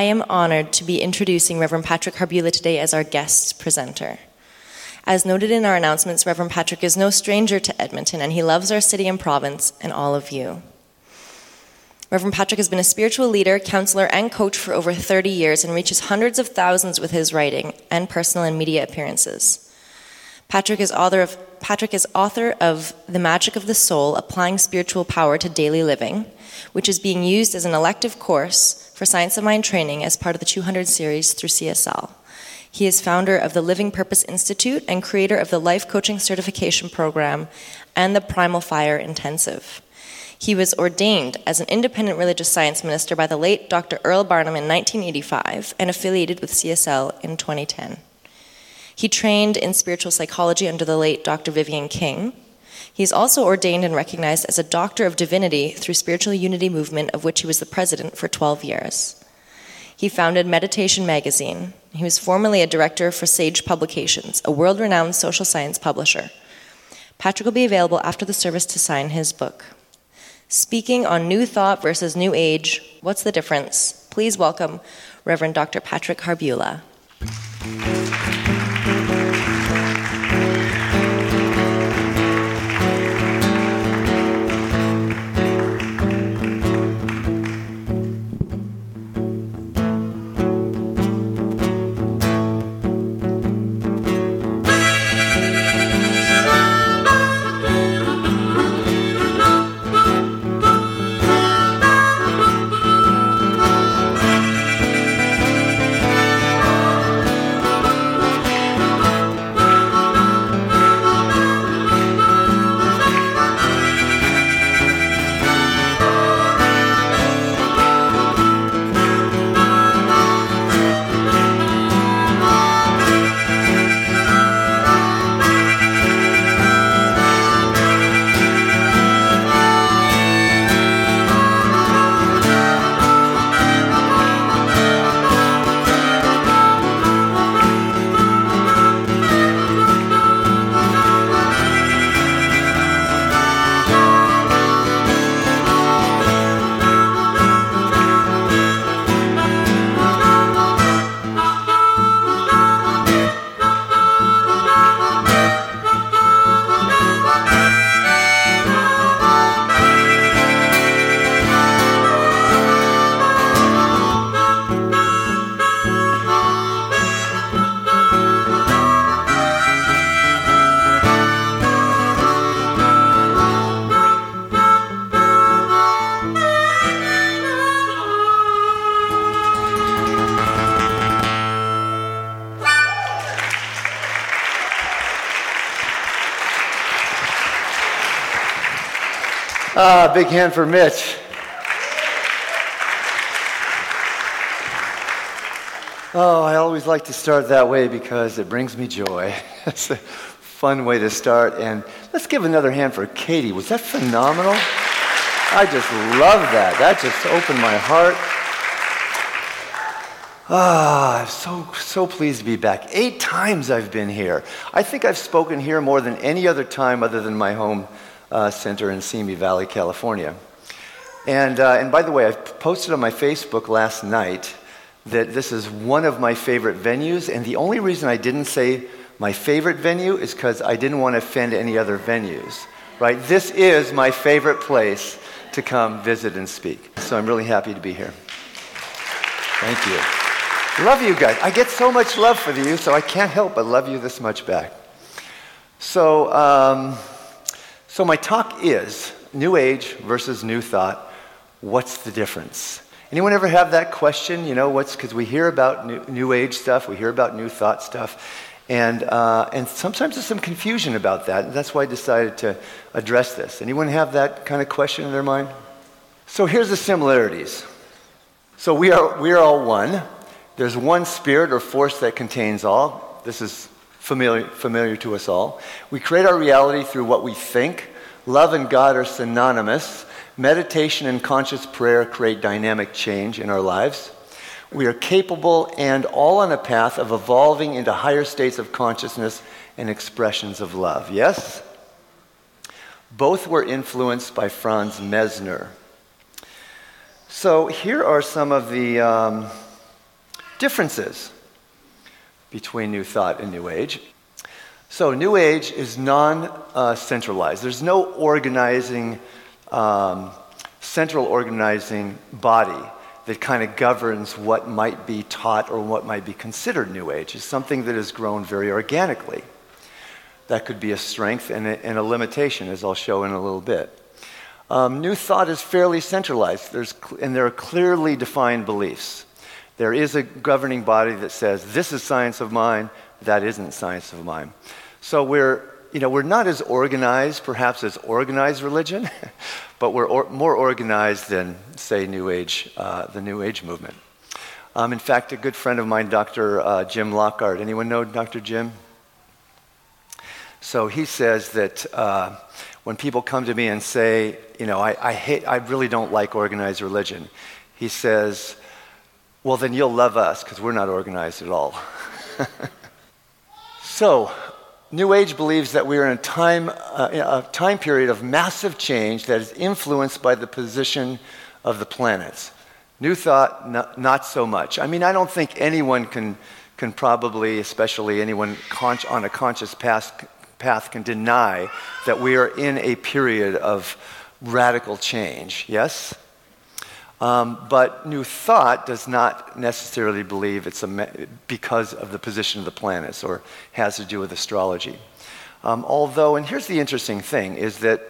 I am honored to be introducing Reverend Patrick Harbula today as our guest presenter. As noted in our announcements, Reverend Patrick is no stranger to Edmonton, and he loves our city and province and all of you. Reverend Patrick has been a spiritual leader, counselor, and coach for over 30 years and reaches hundreds of thousands with his writing and personal and media appearances. Patrick is author of, Patrick is author of The Magic of the Soul Applying Spiritual Power to Daily Living, which is being used as an elective course for Science of Mind training as part of the 200 series through CSL. He is founder of the Living Purpose Institute and creator of the Life Coaching Certification Program and the Primal Fire Intensive. He was ordained as an independent religious science minister by the late Dr. Earl Barnum in 1985 and affiliated with CSL in 2010. He trained in spiritual psychology under the late Dr. Vivian King he is also ordained and recognized as a Doctor of Divinity through Spiritual Unity Movement, of which he was the president for 12 years. He founded Meditation Magazine. He was formerly a director for Sage Publications, a world renowned social science publisher. Patrick will be available after the service to sign his book. Speaking on New Thought versus New Age, what's the difference? Please welcome Reverend Dr. Patrick Harbula. Ah, big hand for Mitch. Oh, I always like to start that way because it brings me joy. it's a fun way to start. And let's give another hand for Katie. Was that phenomenal? I just love that. That just opened my heart. Ah, I'm so, so pleased to be back. Eight times I've been here. I think I've spoken here more than any other time other than my home uh, Center in Simi Valley, California. And, uh, and by the way, I posted on my Facebook last night that this is one of my favorite venues, and the only reason I didn't say my favorite venue is because I didn't want to offend any other venues. Right? This is my favorite place to come visit and speak. So I'm really happy to be here. Thank you. Love you guys. I get so much love for you, so I can't help but love you this much back. So, um, so, my talk is New Age versus New Thought. What's the difference? Anyone ever have that question? You know, what's because we hear about new, new, Age stuff, we hear about New Thought stuff, and, uh, and sometimes there's some confusion about that. And that's why I decided to address this. Anyone have that kind of question in their mind? So, here's the similarities. So, we are, we are all one. There's one spirit or force that contains all. This is familiar, familiar to us all. We create our reality through what we think. Love and God are synonymous. Meditation and conscious prayer create dynamic change in our lives. We are capable and all on a path of evolving into higher states of consciousness and expressions of love. Yes? Both were influenced by Franz Mesmer. So here are some of the um, differences between New Thought and New Age. So, New Age is non centralized, there's no organizing, um, central organizing body that kind of governs what might be taught or what might be considered New Age. It's something that has grown very organically. That could be a strength and a, and a limitation, as I'll show in a little bit. Um, new thought is fairly centralized, There's, and there are clearly defined beliefs. There is a governing body that says, this is science of mind, that isn't science of mind. So we're, you know, we're not as organized, perhaps, as organized religion, but we're or, more organized than, say, New Age, uh, the New Age movement. Um, in fact, a good friend of mine, Dr. Uh, Jim Lockard, anyone know Dr. Jim? So he says that uh, when people come to me and say, you know, I, I, hate, I really don't like organized religion, he says, well, then you'll love us because we're not organized at all. so, New Age believes that we are in a time, uh, a time period of massive change that is influenced by the position of the planets. New Thought, not, so much. I mean, I don't think anyone can, can probably, especially anyone con- on a conscious path, path, can deny that we are in a period of radical change. Yes? Um, but New Thought does not necessarily believe it's me- because of the position of the planets or has to do with astrology. Um, although, and here's the interesting thing, is that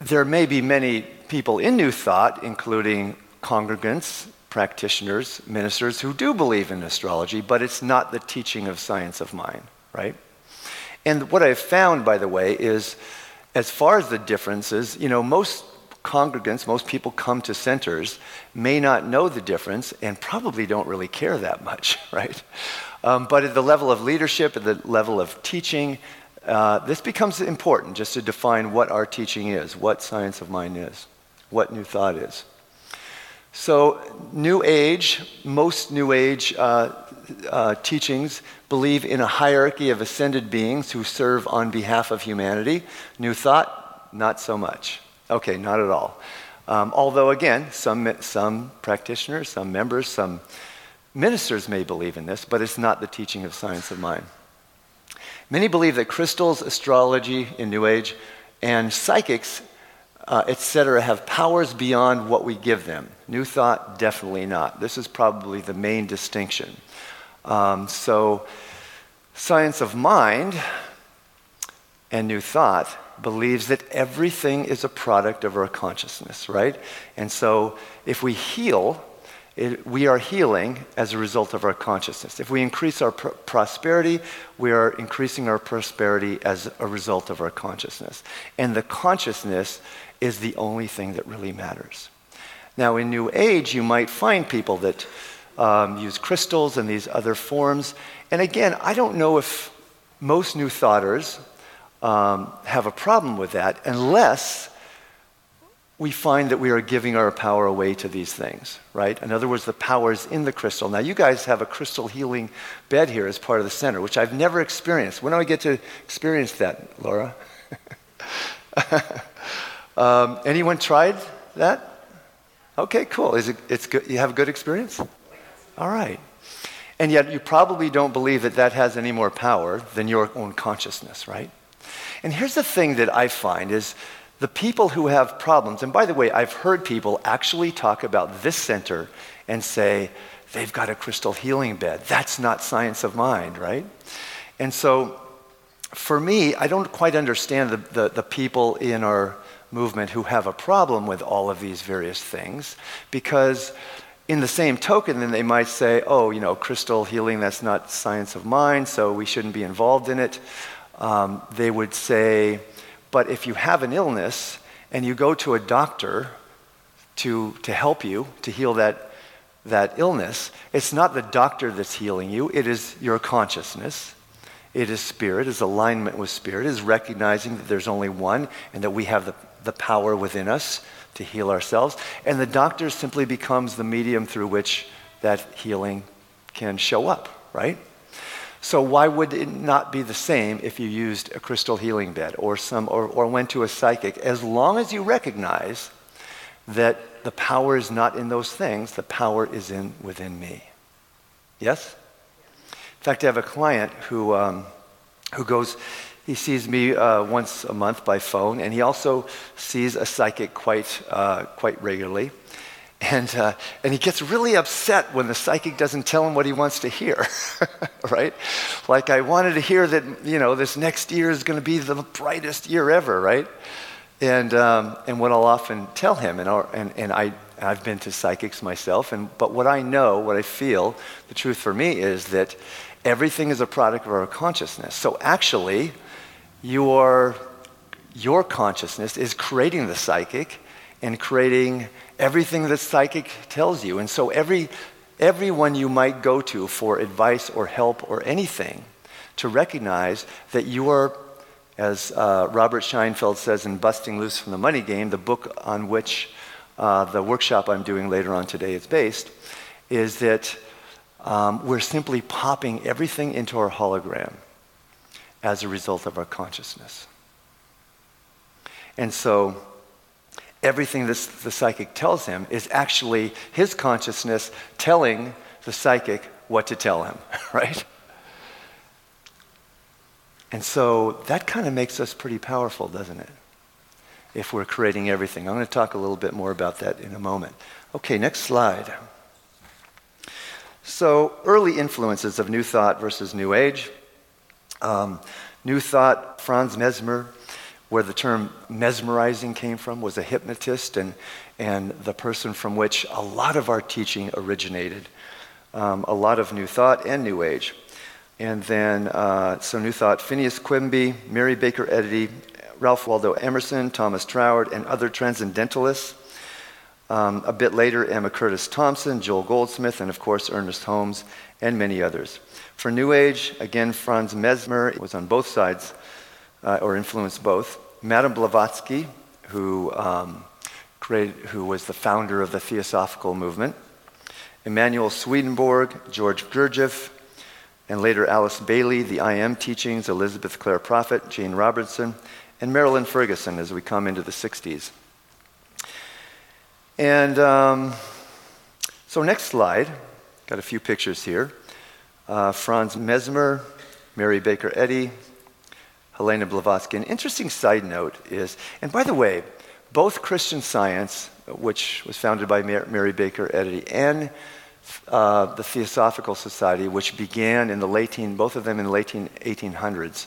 there may be many people in New Thought, including congregants, practitioners, ministers, who do believe in astrology, but it's not the teaching of science of mind, right? And what I've found, by the way, is as far as the differences, you know, most congregants, most people come to centers, may not know the difference and probably don't really care that much, right? Um, but at the level of leadership, at the level of teaching, uh, this becomes important just to define what our teaching is, what science of mind is, what New Thought is. So, New Age, most New Age uh, uh, teachings believe in a hierarchy of ascended beings who serve on behalf of humanity. New Thought, not so much. Okay, not at all. Um, although, again, some, some practitioners, some members, some ministers may believe in this, but it's not the teaching of science of mind. Many believe that crystals, astrology in New Age, and psychics, uh, etc., have powers beyond what we give them. New thought, definitely not. This is probably the main distinction. Um, so, science of mind and new thought believes that everything is a product of our consciousness, right? And so if we heal, it, we are healing as a result of our consciousness. If we increase our pr- prosperity, we are increasing our prosperity as a result of our consciousness. And the consciousness is the only thing that really matters. Now, in New Age, you might find people that um, use crystals and these other forms. And again, I don't know if most New Thoughters um, have a problem with that unless we find that we are giving our power away to these things, right? In other words, the power is in the crystal. Now, you guys have a crystal healing bed here as part of the center, which I've never experienced. When do I get to experience that, Laura? um, anyone tried that? Okay, cool. Is it, it's good? You have a good experience? All right. And yet, you probably don't believe that that has any more power than your own consciousness, right? And here's the thing that I find is the people who have problems, and by the way, I've heard people actually talk about this center and say, they've got a crystal healing bed. That's not science of mind, right? And so for me, I don't quite understand the, the, the people in our movement who have a problem with all of these various things because in the same token, then they might say, oh, you know, crystal healing, that's not science of mind, so we shouldn't be involved in it um, they would say, but if you have an illness and you go to a doctor to, to help you, to heal that, that illness, it's not the doctor that's healing you, it is your consciousness. It is spirit, it is alignment with spirit, it is recognizing that there's only one and that we have the, the power within us to heal ourselves. And the doctor simply becomes the medium through which that healing can show up, right? So why would it not be the same if you used a crystal healing bed or some or, or went to a psychic? As long as you recognize that the power is not in those things, the power is in within me. Yes? In fact, I have a client who, um, who goes, he sees me uh, once a month by phone, and he also sees a psychic quite, uh, quite regularly. And, uh, and he gets really upset when the psychic doesn't tell him what he wants to hear, right? Like, I wanted to hear that, you know, this next year is going to be the brightest year ever, right? And, um, and what I'll often tell him, and, and, and I, I've been to psychics myself, and, but what I know, what I feel, the truth for me is that everything is a product of our consciousness. So actually, your, your consciousness is creating the psychic and creating everything that psychic tells you. And so every, everyone you might go to for advice or help or anything, to recognize that you are, as uh, Robert Scheinfeld says in Busting Loose from the Money Game, the book on which uh, the workshop I'm doing later on today is based, is that um, we're simply popping everything into our hologram as a result of our consciousness. And so, everything that the psychic tells him is actually his consciousness telling the psychic what to tell him, right? And so that kind of makes us pretty powerful, doesn't it? If we're creating everything. I'm going to talk a little bit more about that in a moment. Okay, next slide. So, early influences of New Thought versus New Age. Um, New Thought, Franz Mesmer, where the term mesmerizing came from, was a hypnotist and, and the person from which a lot of our teaching originated. Um, a lot of New Thought and New Age. And then, uh, so New Thought, Phineas Quimby, Mary Baker Eddy, Ralph Waldo Emerson, Thomas Troward, and other transcendentalists. Um, a bit later, Emma Curtis Thompson, Joel Goldsmith, and of course, Ernest Holmes, and many others. For New Age, again, Franz Mesmer was on both sides uh, or influenced both. Madame Blavatsky, who, um, created, who was the founder of the Theosophical movement, Emanuel Swedenborg, George Gurdjieff, and later Alice Bailey, the I AM teachings, Elizabeth Clare Prophet, Jane Robertson, and Marilyn Ferguson as we come into the 60s. And um, so, next slide, got a few pictures here. Uh, Franz Mesmer, Mary Baker Eddy, Helena Blavatsky. An interesting side note is, and by the way, both Christian Science, which was founded by Mary Baker Eddy, and uh, the Theosophical Society, which began in the late, both of them in the late 1800s,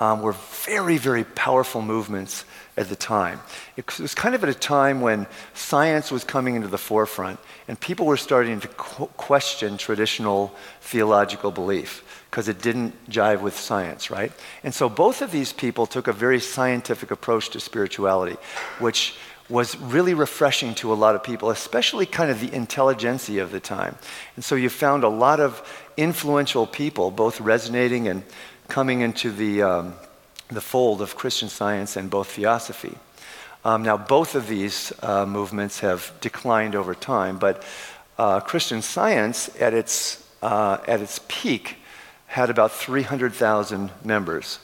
um, were very, very powerful movements at the time. It was kind of at a time when science was coming into the forefront and people were starting to qu- question traditional theological belief because it didn't jive with science, right? And so both of these people took a very scientific approach to spirituality, which was really refreshing to a lot of people, especially kind of the intelligentsia of the time. And so you found a lot of influential people, both resonating and coming into the, um, the fold of Christian science and both theosophy. Um, now, both of these uh, movements have declined over time, but uh, Christian science at its, uh, at its peak had about 300,000 members.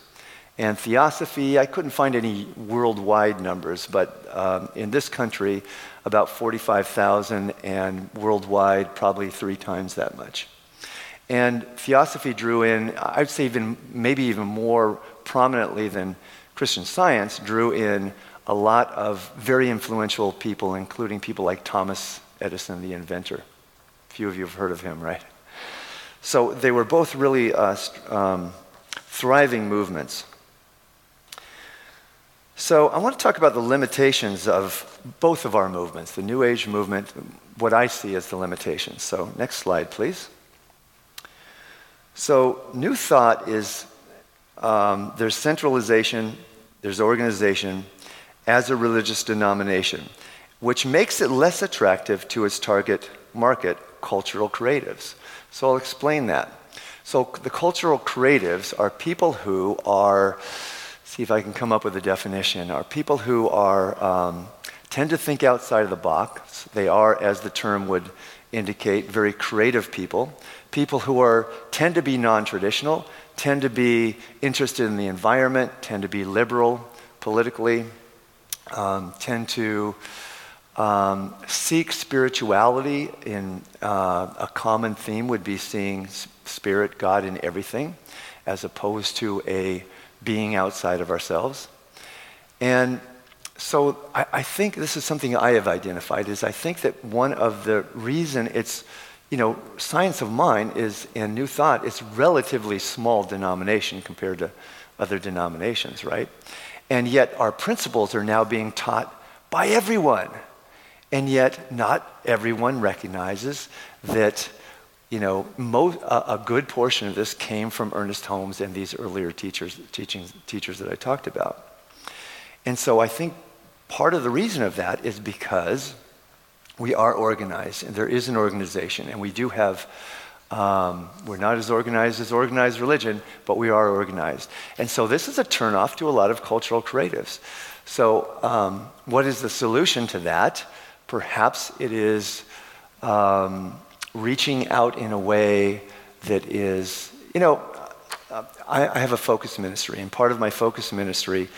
And Theosophy, I couldn't find any worldwide numbers, but um, in this country, about 45,000, and worldwide, probably three times that much. And Theosophy drew in, I'd say even maybe even more prominently than Christian Science, drew in a lot of very influential people, including people like Thomas Edison, the inventor. Few of you have heard of him, right? So they were both really uh, um, thriving movements. So I want to talk about the limitations of both of our movements, the New Age movement, what I see as the limitations. So next slide, please. So New Thought is um, there's centralization, there's organization as a religious denomination, which makes it less attractive to its target market, cultural creatives. So I'll explain that. So the cultural creatives are people who are, see if I can come up with a definition, are people who are, um, tend to think outside of the box. They are, as the term would indicate, very creative people. People who are, tend to be non traditional, tend to be interested in the environment, tend to be liberal politically, um, tend to Um, seek spirituality in uh, a common theme would be seeing spirit, God in everything, as opposed to a being outside of ourselves. And so I, I, think this is something I have identified is I think that one of the reason it's, you know, science of mind is in New Thought, it's relatively small denomination compared to other denominations, right? And yet our principles are now being taught by everyone. And yet not everyone recognizes that, you know, most, a, a good portion of this came from Ernest Holmes and these earlier teachers, teaching, teachers that I talked about. And so I think part of the reason of that is because we are organized, and there is an organization, and we do have. Um, we're not as organized as organized religion, but we are organized. And so this is a turnoff to a lot of cultural creatives. So, um, what is the solution to that? Perhaps it is um, reaching out in a way that is, you know, I, I have a focus ministry, and part of my focus ministry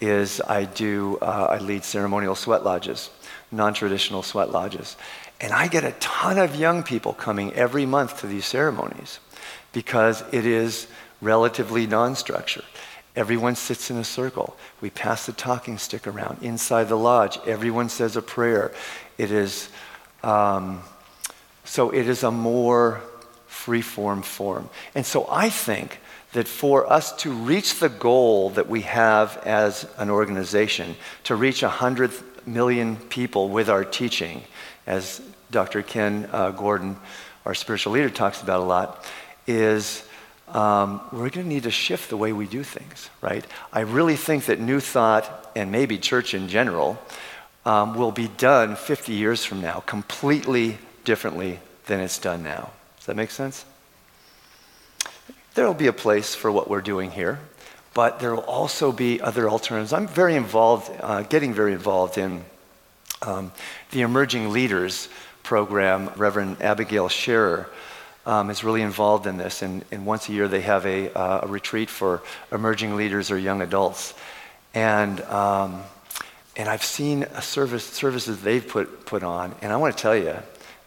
is I do, uh, I lead ceremonial sweat lodges, non traditional sweat lodges. And I get a ton of young people coming every month to these ceremonies because it is relatively non structured. Everyone sits in a circle. We pass the talking stick around. Inside the lodge, everyone says a prayer. It is, um, so it is a more free form form. And so I think that for us to reach the goal that we have as an organization, to reach 100 million people with our teaching, as Dr. Ken uh, Gordon, our spiritual leader, talks about a lot, is um, we're going to need to shift the way we do things, right? I really think that New Thought, and maybe church in general, um, will be done 50 years from now completely differently than it's done now. Does that make sense? there will be a place for what we're doing here, but there will also be other alternatives. I'm very involved, uh, getting very involved in um, the Emerging Leaders program. Reverend Abigail Scherer um, is really involved in this, and, and once a year they have a, uh, a, retreat for emerging leaders or young adults. And, um, and I've seen service, services they've put, put on, and I want to tell you,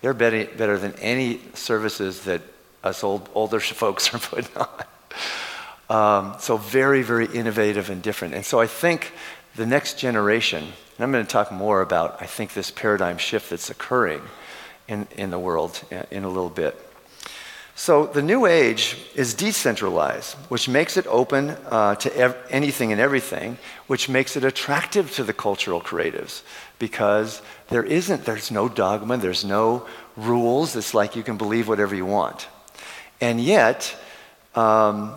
they're better, better than any services that us old, older folks are putting on. Um, so very, very innovative and different. And so I think the next generation, and I'm going to talk more about, I think, this paradigm shift that's occurring in, in the world in a little bit. So the new age is decentralized, which makes it open uh, to ev- anything and everything, which makes it attractive to the cultural creatives because there isn't, there's no dogma, there's no rules. It's like you can believe whatever you want. And yet, um,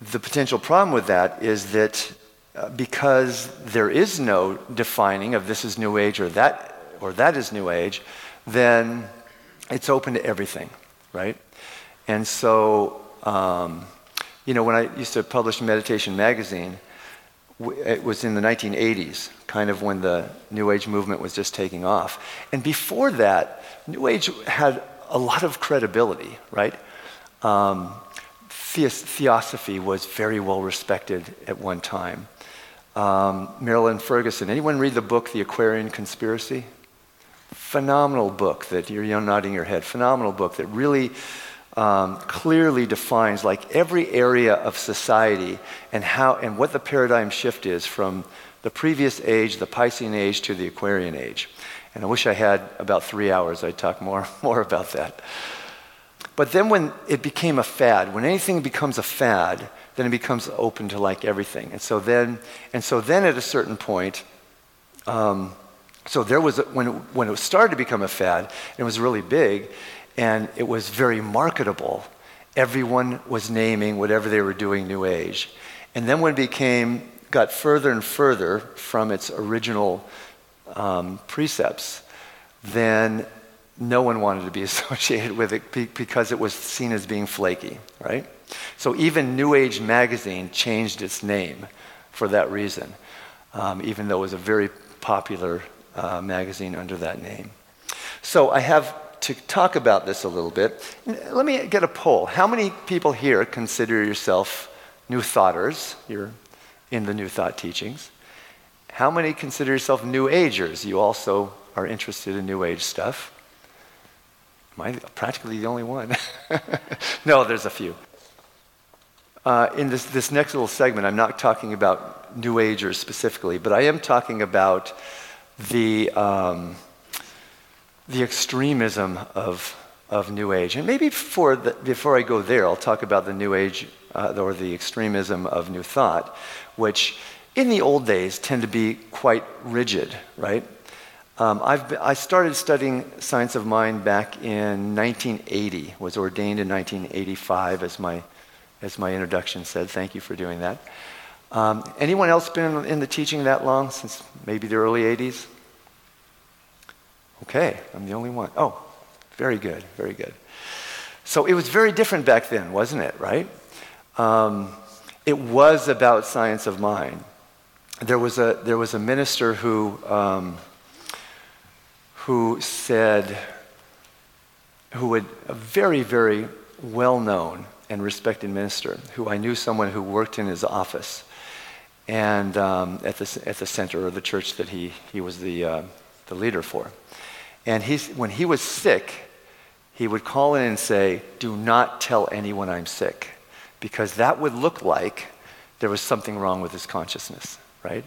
the potential problem with that is that uh, because there is no defining of this is New Age or that, or that is New Age, then it's open to everything, right? And so, um, you know, when I used to publish Meditation Magazine, it was in the 1980s, kind of when the New Age movement was just taking off. And before that, New Age had a lot of credibility, right? Um, theosophy was very well respected at one time. Um, Marilyn Ferguson, anyone read the book The Aquarian Conspiracy? Phenomenal book that you're nodding your head. Phenomenal book that really um, clearly defines like every area of society and how and what the paradigm shift is from the previous age, the Piscean age, to the Aquarian age. And I wish I had about three hours. I'd talk more more about that. But then when it became a fad, when anything becomes a fad, then it becomes open to like everything. And so then, and so then at a certain point, um, so there was, a, when, when it started to become a fad, and it was really big, and it was very marketable. Everyone was naming whatever they were doing New Age. And then when it became, got further and further from its original um, precepts, then no one wanted to be associated with it because it was seen as being flaky, right? So even New Age magazine changed its name for that reason, um, even though it was a very popular uh, magazine under that name. So I have to talk about this a little bit. Let me get a poll. How many people here consider yourself New Thoughters? You're in the New Thought teachings. How many consider yourself New Agers? You also are interested in New Age stuff. Am I practically the only one? no, there's a few. Uh, in this, this next little segment, I'm not talking about New Agers specifically, but I am talking about the, um, the extremism of, of New Age. And maybe before, the, before I go there, I'll talk about the New Age uh, or the extremism of New Thought, which in the old days tend to be quite rigid, right? Um, been, i started studying science of mind back in 1980, was ordained in 1985 as my as my introduction said. Thank you for doing that. Um, anyone else been in the teaching that long, since maybe the early 80s? Okay, I'm the only one. Oh, very good, very good. So it was very different back then, wasn't it, right? Um, it was about science of mind. There was a, there was a minister who, um, who said, who would, a very, very well known and respected minister who I knew someone who worked in his office and um, at, the, at the center of the church that he, he was the, uh, the leader for. And he's, when he was sick, he would call in and say, Do not tell anyone I'm sick, because that would look like there was something wrong with his consciousness, right?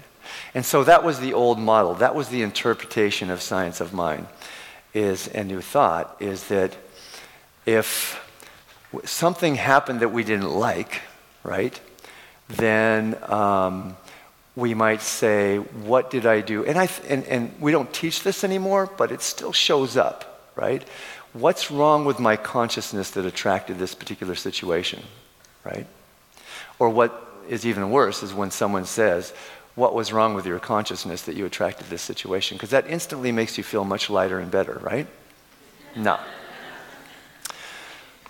And so that was the old model. That was the interpretation of science of mind is, a new thought, is that if something happened that we didn't like, right? Then um, we might say, What did I do? And, I and, and we don't teach this anymore, but it still shows up, right? What's wrong with my consciousness that attracted this particular situation, right? Or what is even worse is when someone says, What was wrong with your consciousness that you attracted this situation? Because that instantly makes you feel much lighter and better, right? No.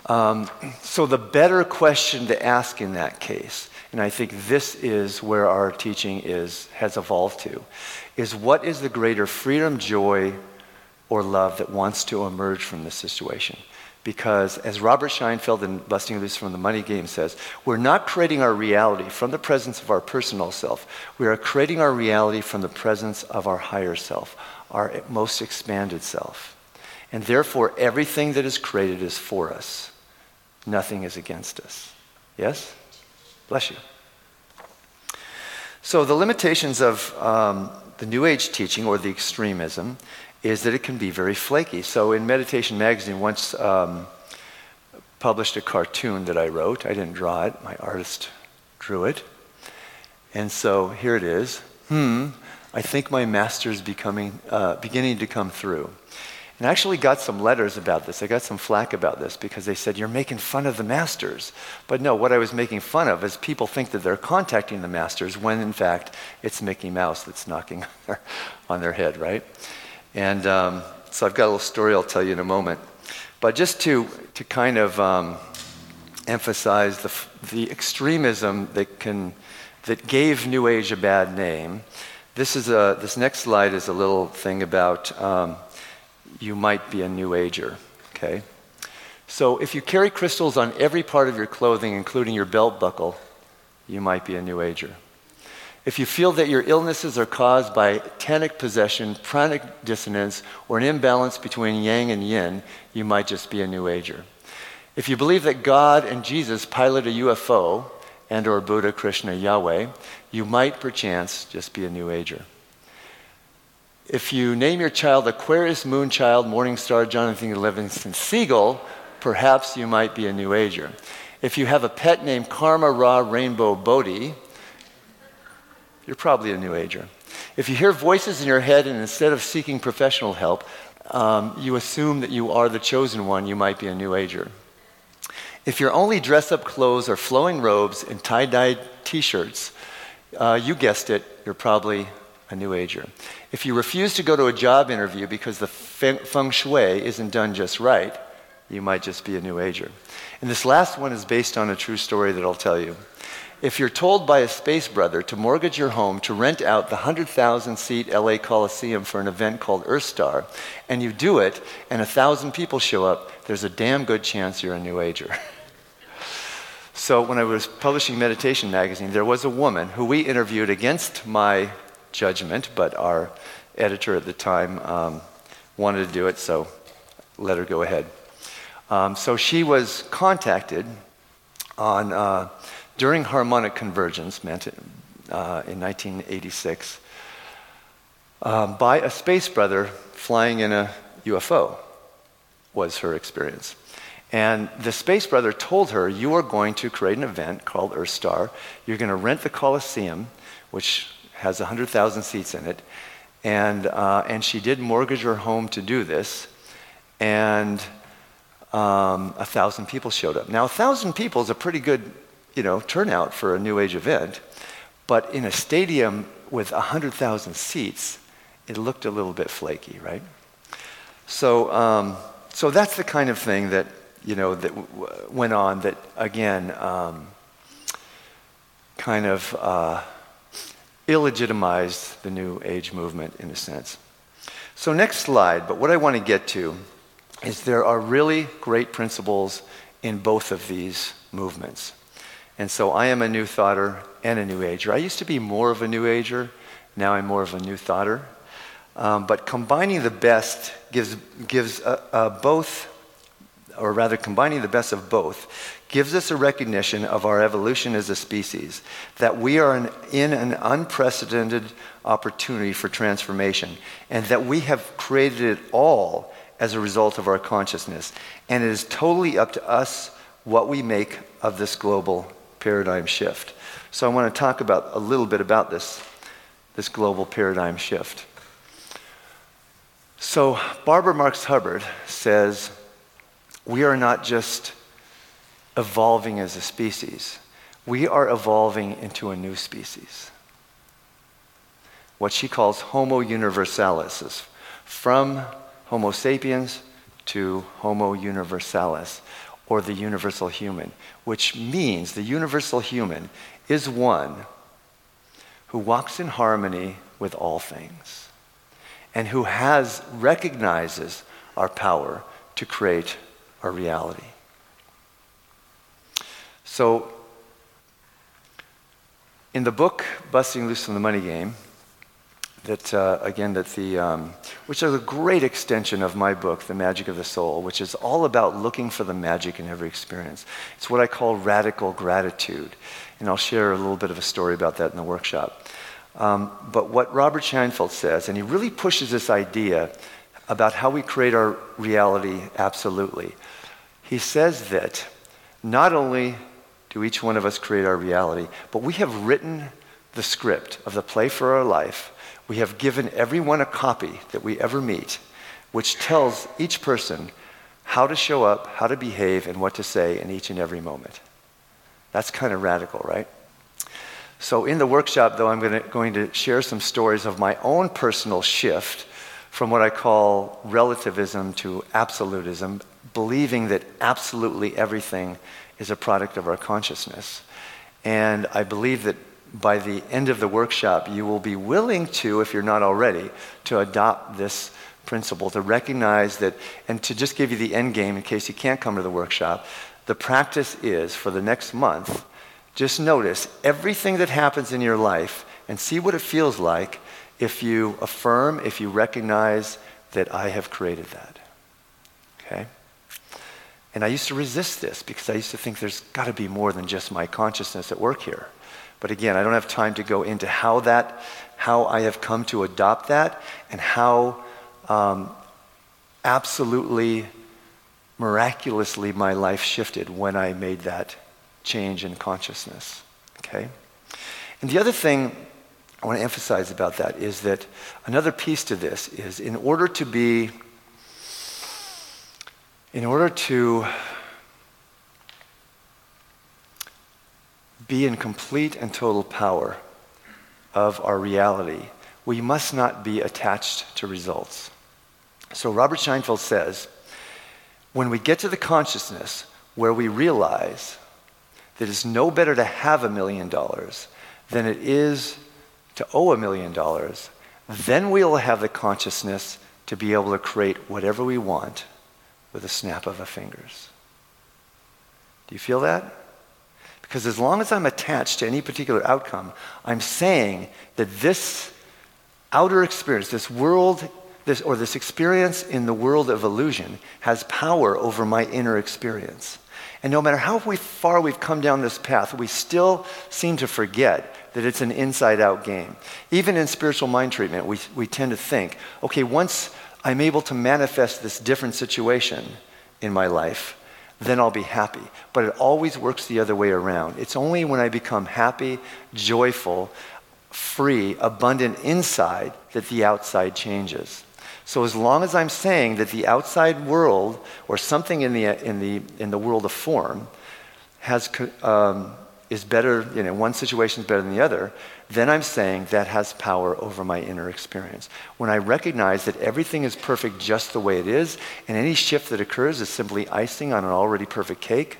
Um, so, the better question to ask in that case, and I think this is where our teaching is, has evolved to, is what is the greater freedom, joy, or love that wants to emerge from this situation? Because, as Robert Scheinfeld in Busting Loose from the Money Game says, we're not creating our reality from the presence of our personal self. We are creating our reality from the presence of our higher self, our most expanded self. And therefore, everything that is created is for us nothing is against us. Yes? Bless you. So, the limitations of um, the New Age teaching or the extremism is that it can be very flaky. So, in Meditation Magazine, once um, published a cartoon that I wrote. I didn't draw it, my artist drew it. And so here it is. Hmm, I think my master's becoming, uh, beginning to come through. And I actually got some letters about this. I got some flack about this because they said, You're making fun of the masters. But no, what I was making fun of is people think that they're contacting the masters when in fact it's Mickey Mouse that's knocking on their head, right? And um, so I've got a little story I'll tell you in a moment. But just to, to kind of um, emphasize the, the extremism that, can, that gave New Age a bad name, this, is a, this next slide is a little thing about. Um, you might be a New Ager, okay? So if you carry crystals on every part of your clothing, including your belt buckle, you might be a New Ager. If you feel that your illnesses are caused by tannic possession, pranic dissonance, or an imbalance between yang and yin, you might just be a New Ager. If you believe that God and Jesus pilot a UFO and or Buddha, Krishna, Yahweh, you might perchance just be a New Ager. If you name your child Aquarius, Moonchild, Morningstar, Jonathan Livingston Seagull, perhaps you might be a New Ager. If you have a pet named Karma Ra Rainbow Bodhi, you're probably a New Ager. If you hear voices in your head and instead of seeking professional help, um, you assume that you are the chosen one, you might be a New Ager. If your only dress up clothes are flowing robes and tie dye t shirts, uh, you guessed it, you're probably a New Ager. If you refuse to go to a job interview because the feng shui isn't done just right, you might just be a New Ager. And this last one is based on a true story that I'll tell you. If you're told by a space brother to mortgage your home to rent out the 100,000 seat LA Coliseum for an event called Earthstar, and you do it, and a thousand people show up, there's a damn good chance you're a New Ager. so when I was publishing Meditation Magazine, there was a woman who we interviewed against my judgment, but our editor at the time um, wanted to do it, so let her go ahead. Um, so she was contacted on uh, during harmonic convergence, meant uh, in 1986, um, by a space brother flying in a UFO. Was her experience. And the space brother told her, You are going to create an event called Earth Star. You're going to rent the Coliseum, which has 100,000 seats in it. And, uh, and she did mortgage her home to do this. And um, a thousand people showed up. Now, a thousand people is a pretty good you know, turnout for a New Age event. But in a stadium with 100,000 seats, it looked a little bit flaky, right? So, um, so that's the kind of thing that you know, that w- went on that, again, um, kind of uh, illegitimized the New Age movement in a sense. So, next slide, but what I want to get to is there are really great principles in both of these movements. And so I am a new thoughter and a new ager. I used to be more of a new ager, now I'm more of a new thoughter. Um, but combining the best gives, gives uh, uh, both or rather combining the best of both, gives us a recognition of our evolution as a species, that we are in, in an unprecedented opportunity for transformation, and that we have created it all as a result of our consciousness. And it is totally up to us what we make of this global paradigm shift. So I want to talk about a little bit about this, this global paradigm shift. So Barbara Marx Hubbard says we are not just evolving as a species, we are evolving into a new species. What she calls Homo universalis is from Homo sapiens to Homo universalis, or the universal human, which means the universal human is one who walks in harmony with all things and who has recognizes our power to create our reality. So, in the book Busting Loose from the Money Game, that uh, again, that the um, which is a great extension of my book, The Magic of the Soul, which is all about looking for the magic in every experience. It's what I call radical gratitude, and I'll share a little bit of a story about that in the workshop. Um, but what Robert Scheinfeld says, and he really pushes this idea about how we create our reality absolutely. He says that not only do each one of us create our reality, but we have written the script of the play for our life. We have given everyone a copy that we ever meet, which tells each person how to show up, how to behave, and what to say in each and every moment. That's kind of radical, right? So, in the workshop, though, I'm going to, going to share some stories of my own personal shift from what I call relativism to absolutism, believing that absolutely everything is a product of our consciousness. And I believe that by the end of the workshop, you will be willing to, if you're not already, to adopt this principle, to recognize that, and to just give you the end game in case you can't come to the workshop. The practice is for the next month, just notice everything that happens in your life and see what it feels like if you affirm, if you recognize that I have created that. Okay? And I used to resist this because I used to think there's got to be more than just my consciousness at work here. But again, I don't have time to go into how that, how I have come to adopt that, and how um, absolutely miraculously my life shifted when I made that change in consciousness. Okay? And the other thing I want to emphasize about that is that another piece to this is in order to be, in order to be in complete and total power of our reality, we must not be attached to results. So Robert Scheinfeld says, when we get to the consciousness where we realize that it's no better to have a million dollars than it is to owe a million dollars, then we'll have the consciousness to be able to create whatever we want with a snap of our fingers. Do you feel that? Because as long as I'm attached to any particular outcome, I'm saying that this outer experience, this world, this, or this experience in the world of illusion, has power over my inner experience. And no matter how far we've come down this path, we still seem to forget that it's an inside out game. Even in spiritual mind treatment, we, we tend to think okay, once I'm able to manifest this different situation in my life, then I'll be happy. But it always works the other way around. It's only when I become happy, joyful, free, abundant inside that the outside changes. So as long as I'm saying that the outside world or something in the, in the, in the world of form has, um, is better, you know, one situation is better than the other, then I'm saying that has power over my inner experience. When I recognize that everything is perfect just the way it is, and any shift that occurs is simply icing on an already perfect cake,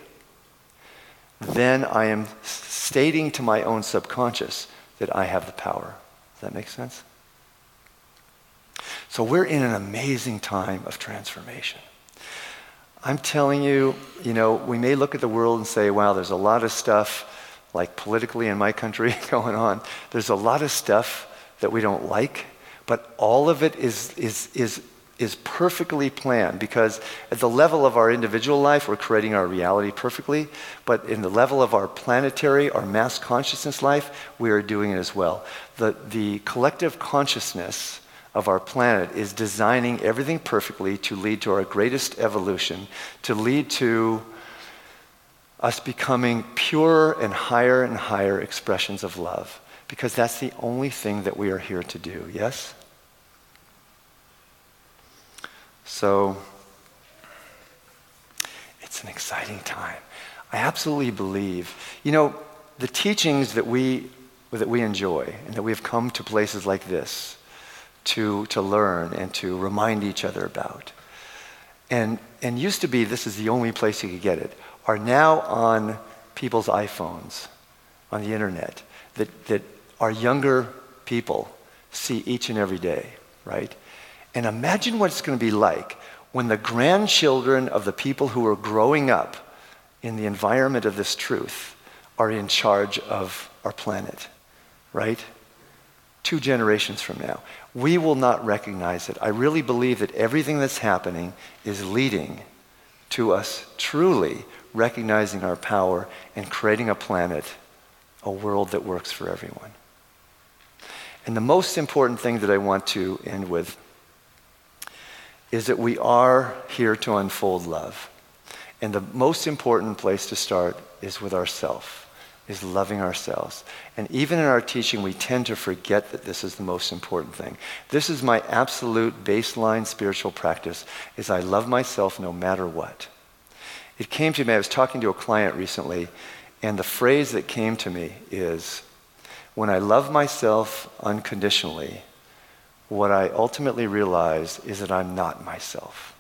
then I am stating to my own subconscious that I have the power. Does that make sense? So we're in an amazing time of transformation. I'm telling you, you know, we may look at the world and say, wow, there's a lot of stuff, like politically in my country going on. There's a lot of stuff that we don't like, but all of it is, is, is, is perfectly planned because at the level of our individual life, we're creating our reality perfectly, but in the level of our planetary, our mass consciousness life, we are doing it as well. The, the collective consciousness of our planet is designing everything perfectly to lead to our greatest evolution, to lead to us becoming purer and higher and higher expressions of love. Because that's the only thing that we are here to do, yes? So, it's an exciting time. I absolutely believe. You know, the teachings that we, that we enjoy and that we have come to places like this to, to learn and to remind each other about. And, and used to be this is the only place you could get it, are now on people's iPhones, on the internet, that, that our younger people see each and every day, right? And imagine what it's going to be like when the grandchildren of the people who are growing up in the environment of this truth are in charge of our planet, right? Two generations from now we will not recognize it. I really believe that everything that's happening is leading to us truly recognizing our power and creating a planet, a world that works for everyone. And the most important thing that I want to end with is that we are here to unfold love. And the most important place to start is with ourself is loving ourselves. And even in our teaching, we tend to forget that this is the most important thing. This is my absolute baseline spiritual practice is I love myself no matter what. It came to me, I was talking to a client recently, and the phrase that came to me is when I love myself unconditionally, what I ultimately realize is that I'm not myself.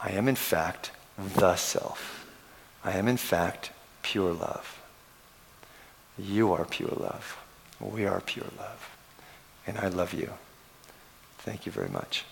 I am, in fact, the self. I am, in fact, pure love. You are pure love. We are pure love. And I love you. Thank you very much.